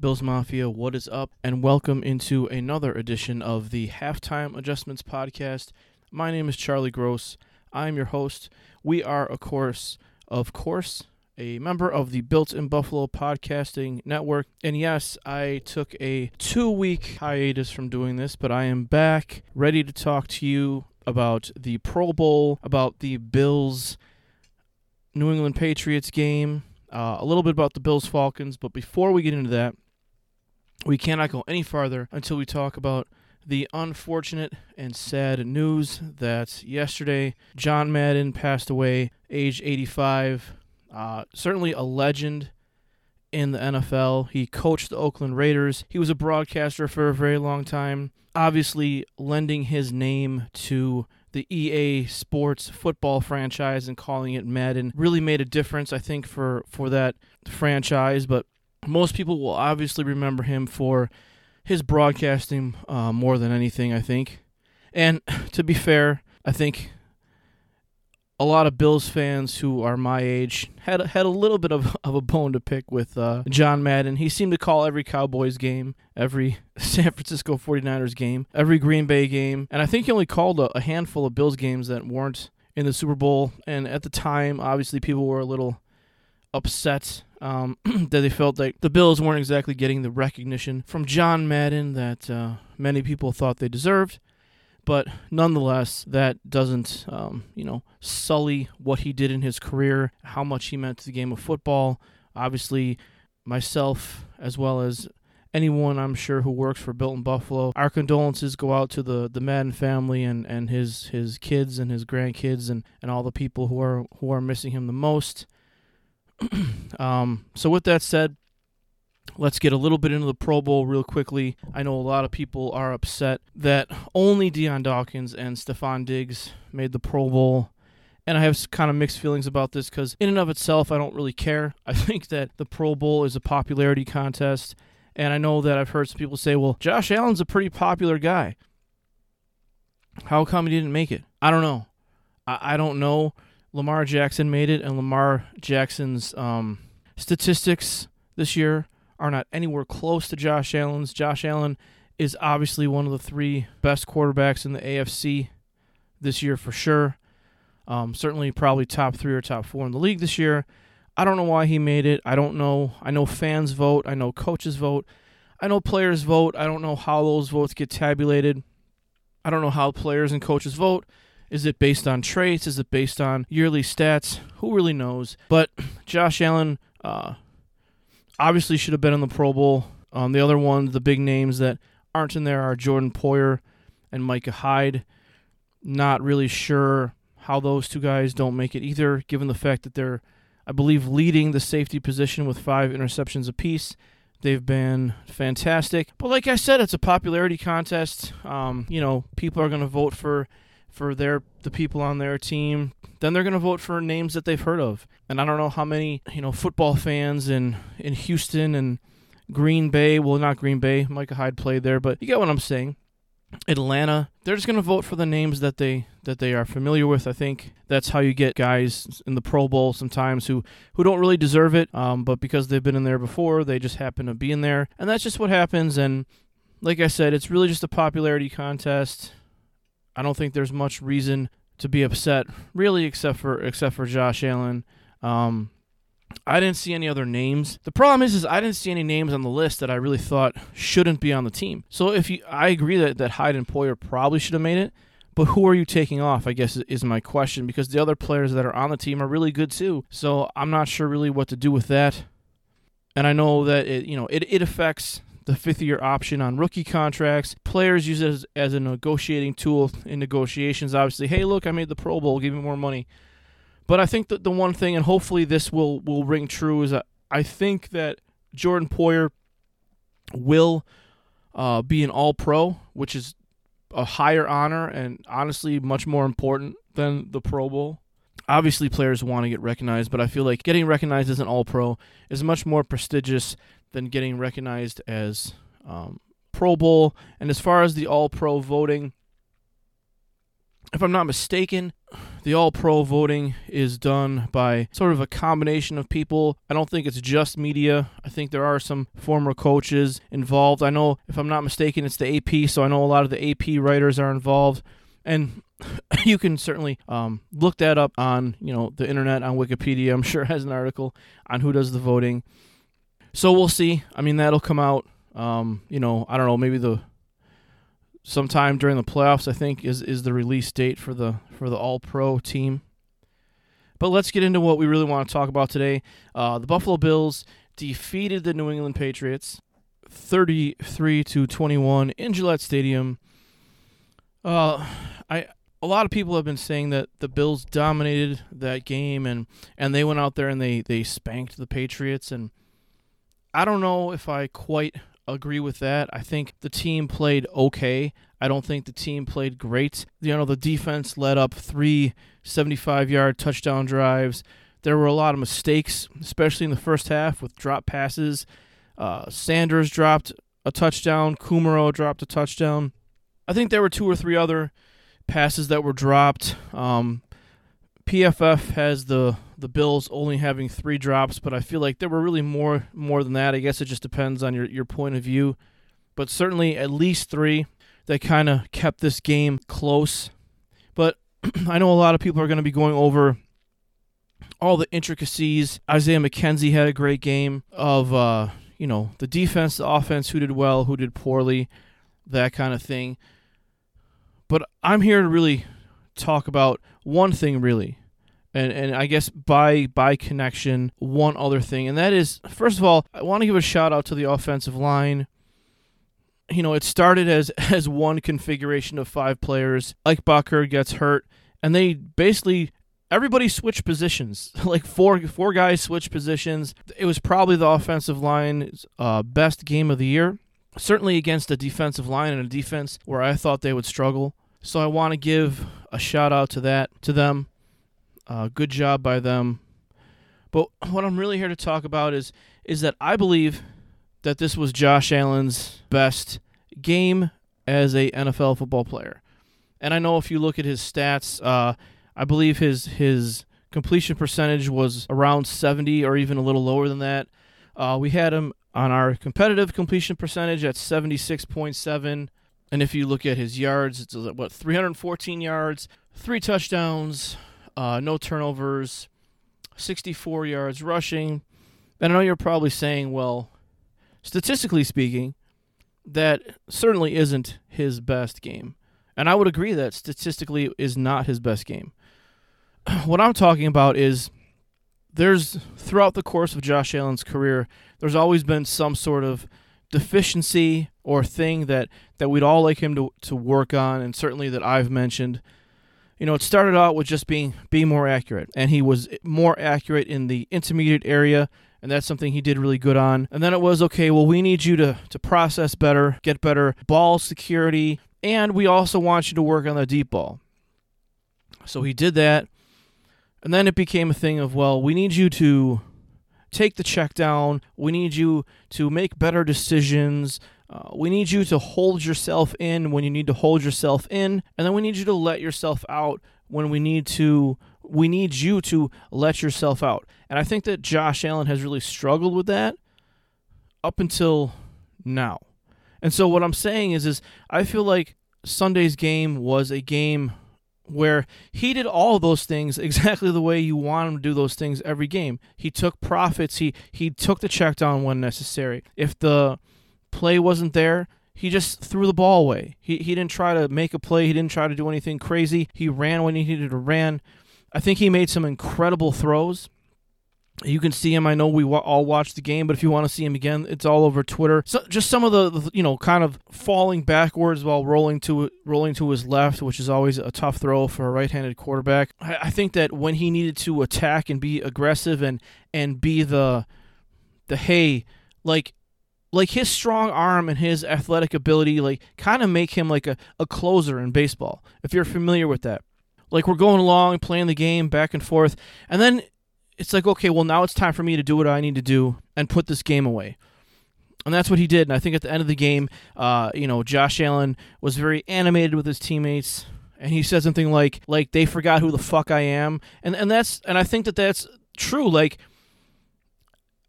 Bills Mafia, what is up? And welcome into another edition of the Halftime Adjustments Podcast. My name is Charlie Gross. I'm your host. We are, of course, of course, a member of the Built in Buffalo Podcasting Network. And yes, I took a two week hiatus from doing this, but I am back ready to talk to you about the Pro Bowl, about the Bills New England Patriots game, uh, a little bit about the Bills Falcons. But before we get into that, we cannot go any farther until we talk about the unfortunate and sad news that yesterday John Madden passed away, age 85. Uh, certainly a legend in the NFL. He coached the Oakland Raiders. He was a broadcaster for a very long time. Obviously, lending his name to the EA Sports football franchise and calling it Madden really made a difference, I think, for, for that franchise. But most people will obviously remember him for his broadcasting uh, more than anything, I think. And to be fair, I think a lot of Bills fans who are my age had had a little bit of, of a bone to pick with uh, John Madden. He seemed to call every Cowboys game, every San Francisco 49ers game, every Green Bay game, and I think he only called a, a handful of Bills games that weren't in the Super Bowl. And at the time, obviously, people were a little upset um, that they felt like the Bills weren't exactly getting the recognition from John Madden that uh, many people thought they deserved but nonetheless, that doesn't, um, you know, sully what he did in his career, how much he meant to the game of football. Obviously, myself as well as anyone I'm sure who works for Built in Buffalo, our condolences go out to the the Madden family and, and his his kids and his grandkids and, and all the people who are who are missing him the most. um, so with that said, Let's get a little bit into the Pro Bowl real quickly. I know a lot of people are upset that only Dion Dawkins and Stefon Diggs made the Pro Bowl. And I have kind of mixed feelings about this because, in and of itself, I don't really care. I think that the Pro Bowl is a popularity contest. And I know that I've heard some people say, well, Josh Allen's a pretty popular guy. How come he didn't make it? I don't know. I, I don't know. Lamar Jackson made it, and Lamar Jackson's um, statistics this year are not anywhere close to Josh Allen's. Josh Allen is obviously one of the three best quarterbacks in the AFC this year for sure. Um, certainly, probably top three or top four in the league this year. I don't know why he made it. I don't know. I know fans vote. I know coaches vote. I know players vote. I don't know how those votes get tabulated. I don't know how players and coaches vote. Is it based on traits? Is it based on yearly stats? Who really knows? But Josh Allen uh, obviously should have been in the Pro Bowl. Um, the other ones, the big names that aren't in there are Jordan Poyer and Micah Hyde. Not really sure how those two guys don't make it either, given the fact that they're, I believe, leading the safety position with five interceptions apiece. They've been fantastic. But like I said, it's a popularity contest. Um, you know, people are going to vote for for their the people on their team, then they're going to vote for names that they've heard of. And I don't know how many, you know, football fans in in Houston and Green Bay, well not Green Bay, Micah Hyde played there, but you get what I'm saying. Atlanta, they're just going to vote for the names that they that they are familiar with. I think that's how you get guys in the Pro Bowl sometimes who who don't really deserve it, um, but because they've been in there before, they just happen to be in there, and that's just what happens. And like I said, it's really just a popularity contest. I don't think there's much reason to be upset, really, except for except for Josh Allen. Um, I didn't see any other names. The problem is, is I didn't see any names on the list that I really thought shouldn't be on the team. So if you, I agree that that Hyde and Poyer probably should have made it, but who are you taking off? I guess is my question because the other players that are on the team are really good too. So I'm not sure really what to do with that. And I know that it, you know, it, it affects the fifth year option on rookie contracts. Players use it as, as a negotiating tool in negotiations. Obviously, hey, look, I made the Pro Bowl, give me more money. But I think that the one thing, and hopefully this will, will ring true, is that I think that Jordan Poyer will uh, be an All Pro, which is a higher honor and honestly much more important than the Pro Bowl. Obviously, players want to get recognized, but I feel like getting recognized as an All Pro is much more prestigious than getting recognized as um, Pro Bowl. And as far as the All Pro voting, if I'm not mistaken, the All Pro voting is done by sort of a combination of people. I don't think it's just media. I think there are some former coaches involved. I know, if I'm not mistaken, it's the AP, so I know a lot of the AP writers are involved. And you can certainly um, look that up on you know the internet on Wikipedia. I'm sure has an article on who does the voting. So we'll see. I mean, that'll come out. Um, you know, I don't know. Maybe the sometime during the playoffs. I think is is the release date for the for the All Pro team. But let's get into what we really want to talk about today. Uh, the Buffalo Bills defeated the New England Patriots, thirty-three to twenty-one in Gillette Stadium. Uh, I a lot of people have been saying that the Bills dominated that game and and they went out there and they they spanked the Patriots and I don't know if I quite agree with that. I think the team played okay. I don't think the team played great. You know, the defense led up three 75 yard touchdown drives. There were a lot of mistakes, especially in the first half with drop passes. Uh, Sanders dropped a touchdown. Kumaro dropped a touchdown. I think there were two or three other passes that were dropped. Um, PFF has the the Bills only having three drops, but I feel like there were really more more than that. I guess it just depends on your, your point of view, but certainly at least three that kind of kept this game close. But I know a lot of people are going to be going over all the intricacies. Isaiah McKenzie had a great game of uh, you know the defense, the offense, who did well, who did poorly, that kind of thing. But I'm here to really talk about one thing really and and I guess by by connection, one other thing, and that is first of all, I want to give a shout out to the offensive line. You know, it started as as one configuration of five players. Ike Boettger gets hurt, and they basically everybody switched positions. like four four guys switched positions. It was probably the offensive line's uh, best game of the year. Certainly against a defensive line and a defense where I thought they would struggle. So I want to give a shout out to that to them. Uh, good job by them. But what I'm really here to talk about is is that I believe that this was Josh Allen's best game as a NFL football player. And I know if you look at his stats, uh, I believe his his completion percentage was around 70 or even a little lower than that. Uh, we had him on our competitive completion percentage at 76.7. And if you look at his yards, it's what 314 yards, three touchdowns, uh, no turnovers, 64 yards rushing. And I know you're probably saying, well, statistically speaking, that certainly isn't his best game. And I would agree that statistically is not his best game. What I'm talking about is there's throughout the course of Josh Allen's career, there's always been some sort of deficiency or thing that, that we'd all like him to, to work on, and certainly that I've mentioned you know, it started out with just being being more accurate, and he was more accurate in the intermediate area, and that's something he did really good on. And then it was okay. Well, we need you to to process better, get better ball security, and we also want you to work on the deep ball. So he did that, and then it became a thing of well, we need you to take the check down. We need you to make better decisions. Uh, we need you to hold yourself in when you need to hold yourself in, and then we need you to let yourself out when we need to. We need you to let yourself out. And I think that Josh Allen has really struggled with that up until now. And so what I'm saying is is I feel like Sunday's game was a game where he did all those things exactly the way you want him to do those things every game. He took profits, he he took the check down when necessary. If the play wasn't there, he just threw the ball away. He, he didn't try to make a play. He didn't try to do anything crazy. He ran when he needed to run. I think he made some incredible throws. You can see him. I know we all watched the game, but if you want to see him again, it's all over Twitter. So just some of the, you know, kind of falling backwards while rolling to rolling to his left, which is always a tough throw for a right-handed quarterback. I, I think that when he needed to attack and be aggressive and and be the the hey, like like his strong arm and his athletic ability like kind of make him like a, a closer in baseball if you're familiar with that like we're going along playing the game back and forth and then it's like okay well now it's time for me to do what i need to do and put this game away and that's what he did and i think at the end of the game uh, you know josh allen was very animated with his teammates and he said something like like they forgot who the fuck I am, and and that's and I think that that's true. Like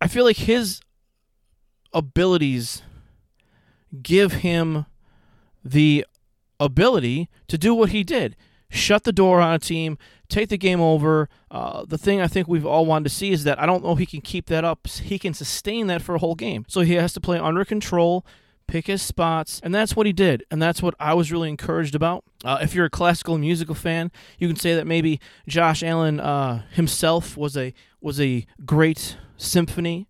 I feel like his abilities give him the ability to do what he did shut the door on a team, take the game over. Uh, the thing I think we've all wanted to see is that I don't know if he can keep that up. He can sustain that for a whole game. So he has to play under control, pick his spots, and that's what he did. And that's what I was really encouraged about. Uh, if you're a classical musical fan, you can say that maybe Josh Allen uh, himself was a was a great symphony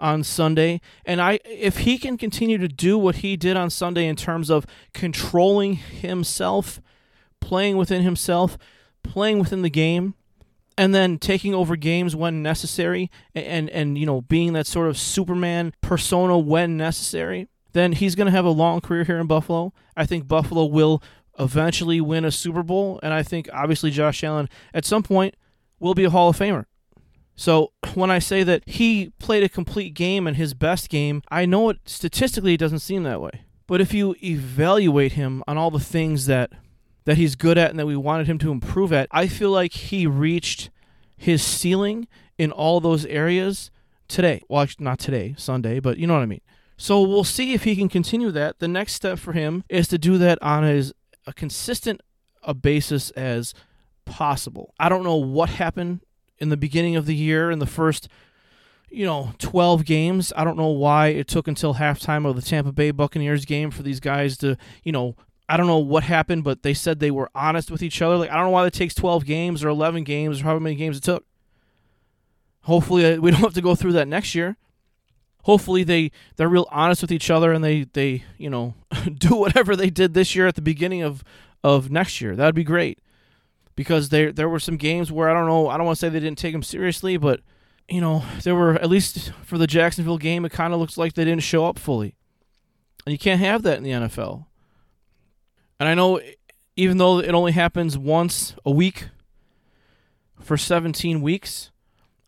on Sunday. And I if he can continue to do what he did on Sunday in terms of controlling himself, playing within himself, playing within the game, and then taking over games when necessary and and, you know, being that sort of Superman persona when necessary, then he's going to have a long career here in Buffalo. I think Buffalo will eventually win a Super Bowl and I think obviously Josh Allen at some point will be a Hall of Famer. So when I say that he played a complete game and his best game, I know it statistically it doesn't seem that way. But if you evaluate him on all the things that that he's good at and that we wanted him to improve at, I feel like he reached his ceiling in all those areas today. Well, not today, Sunday, but you know what I mean. So we'll see if he can continue that. The next step for him is to do that on as a consistent a basis as possible. I don't know what happened in the beginning of the year in the first you know 12 games. I don't know why it took until halftime of the tampa bay buccaneers game for these guys to you know i don't know what happened but they said they were honest with each other. Like i don't know why it takes 12 games or 11 games or however many games it took. Hopefully uh, we don't have to go through that next year. Hopefully they they're real honest with each other and they they you know do whatever they did this year at the beginning of of next year. That'd be great because there there were some games where I don't know I don't want to say they didn't take them seriously, but you know there were at least for the Jacksonville game it kind of looks like they didn't show up fully, and you can't have that in the NFL. And I know even though it only happens once a week for 17 weeks,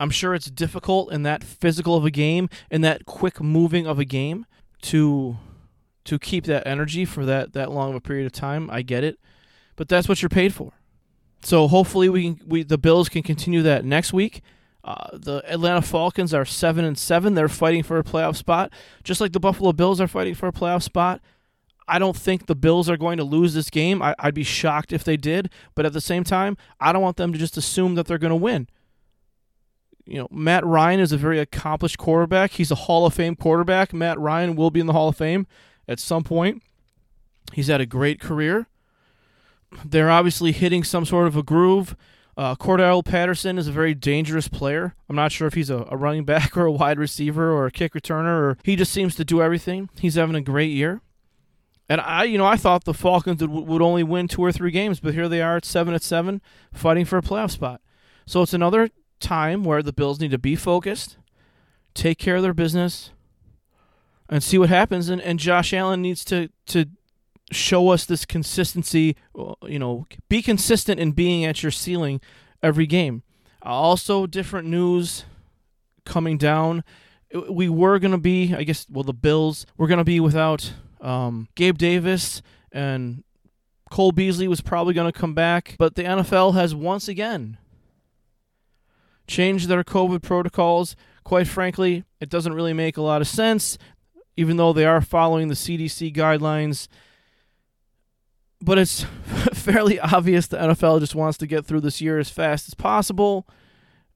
I'm sure it's difficult in that physical of a game and that quick moving of a game to to keep that energy for that that long of a period of time. I get it, but that's what you're paid for. So hopefully we can we the Bills can continue that next week. Uh, the Atlanta Falcons are seven and seven. They're fighting for a playoff spot, just like the Buffalo Bills are fighting for a playoff spot. I don't think the Bills are going to lose this game. I, would be shocked if they did, but at the same time, I don't want them to just assume that they're going to win. You know, Matt Ryan is a very accomplished quarterback. He's a Hall of Fame quarterback. Matt Ryan will be in the Hall of Fame at some point. He's had a great career. They're obviously hitting some sort of a groove. Uh, Cordarrelle Patterson is a very dangerous player. I'm not sure if he's a, a, running back or a wide receiver or a kick returner, or he just seems to do everything. He's having a great year. And I, you know, I thought the Falcons would, would only win two or three games, but here they are at seven at seven, fighting for a playoff spot. So it's another time where the Bills need to be focused, take care of their business, and see what happens. And, and Josh Allen needs to to show us this consistency, you know, be consistent in being at your ceiling every game. Also, different news coming down. We were going to be, I guess, well, the Bills were going to be without um, Gabe Davis and Cole Beasley was probably going to come back, but the NFL has once again changed their COVID protocols. Quite frankly, it doesn't really make a lot of sense, even though they are following the CDC guidelines but it's fairly obvious the NFL just wants to get through this year as fast as possible.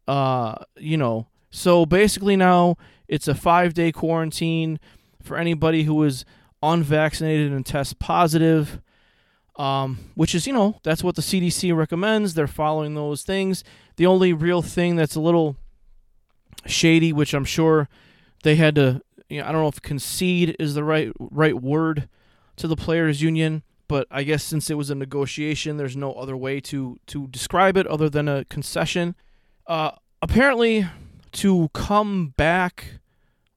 Uh, you know, so basically now it's a five day quarantine for anybody who is unvaccinated and tests positive. Um, which is, you know, that's what the CDC recommends. They're following those things. The only real thing that's a little shady, which I'm sure they had to, you know, I don't know if concede is the right right word to the players' union but I guess since it was a negotiation, there's no other way to to describe it other than a concession. Uh, apparently, to come back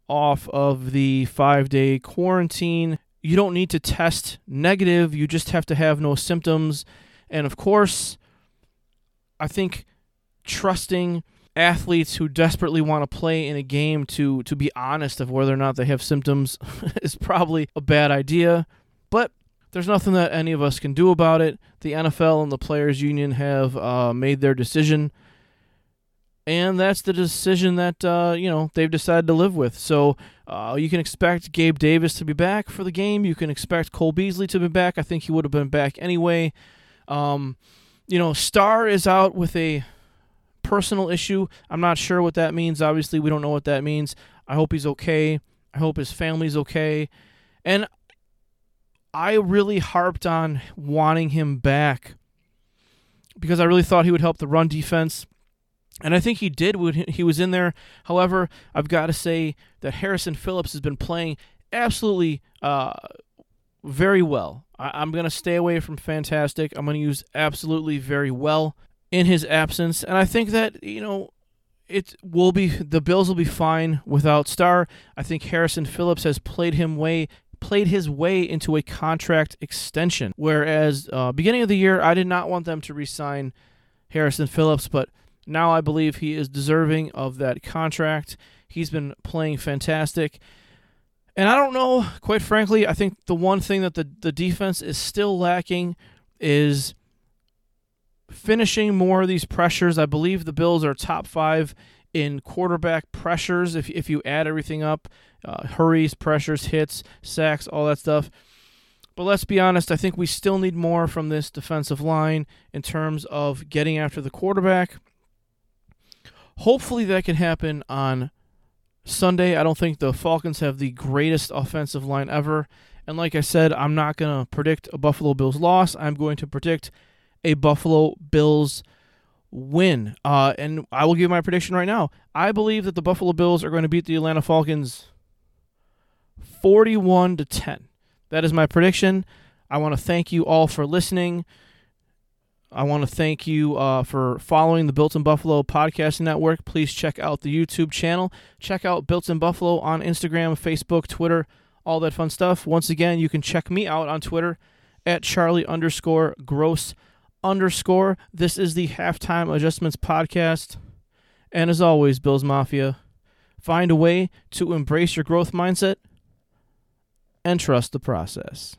off of the five day quarantine, you don't need to test negative. You just have to have no symptoms. And of course, I think trusting athletes who desperately want to play in a game to to be honest of whether or not they have symptoms is probably a bad idea. But there's nothing that any of us can do about it. The NFL and the players' union have uh, made their decision, and that's the decision that uh, you know they've decided to live with. So uh, you can expect Gabe Davis to be back for the game. You can expect Cole Beasley to be back. I think he would have been back anyway. Um, you know, Star is out with a personal issue. I'm not sure what that means. Obviously, we don't know what that means. I hope he's okay. I hope his family's okay. And I really harped on wanting him back because I really thought he would help the run defense. And I think he did when he was in there. However, I've got to say that Harrison Phillips has been playing absolutely uh, very well. I- am going to stay away from fantastic. I'm going to use absolutely very well in his absence. And I think that, you know, it will be the Bills will be fine without Star. I think Harrison Phillips has played him way played his way into a contract extension. Whereas uh, beginning of the year, I did not want them to re-sign Harrison Phillips, but now I believe he is deserving of that contract. He's been playing fantastic. And I don't know, quite frankly, I think the one thing that the, the defense is still lacking is finishing more of these pressures. I believe the Bills are top five in quarterback pressures if, if you add everything up uh, hurries, pressures, hits, sacks, all that stuff. But let's be honest, I think we still need more from this defensive line in terms of getting after the quarterback. Hopefully that can happen on Sunday. I don't think the Falcons have the greatest offensive line ever. And like I said, I'm not going to predict a Buffalo Bills loss. I'm going to predict a Buffalo Bills win. Uh, and I will give my prediction right now. I believe that the Buffalo Bills are going to beat the Atlanta Falcons 41 to 10. That is my prediction. I want to thank you all for listening. I want to thank you uh, for following the Built in Buffalo podcasting network. Please check out the YouTube channel. Check out Built in Buffalo on Instagram, Facebook, Twitter, all that fun stuff. Once again, you can check me out on Twitter at Charlie underscore gross underscore. This is the Halftime Adjustments Podcast. And as always, Bills Mafia, find a way to embrace your growth mindset and trust the process.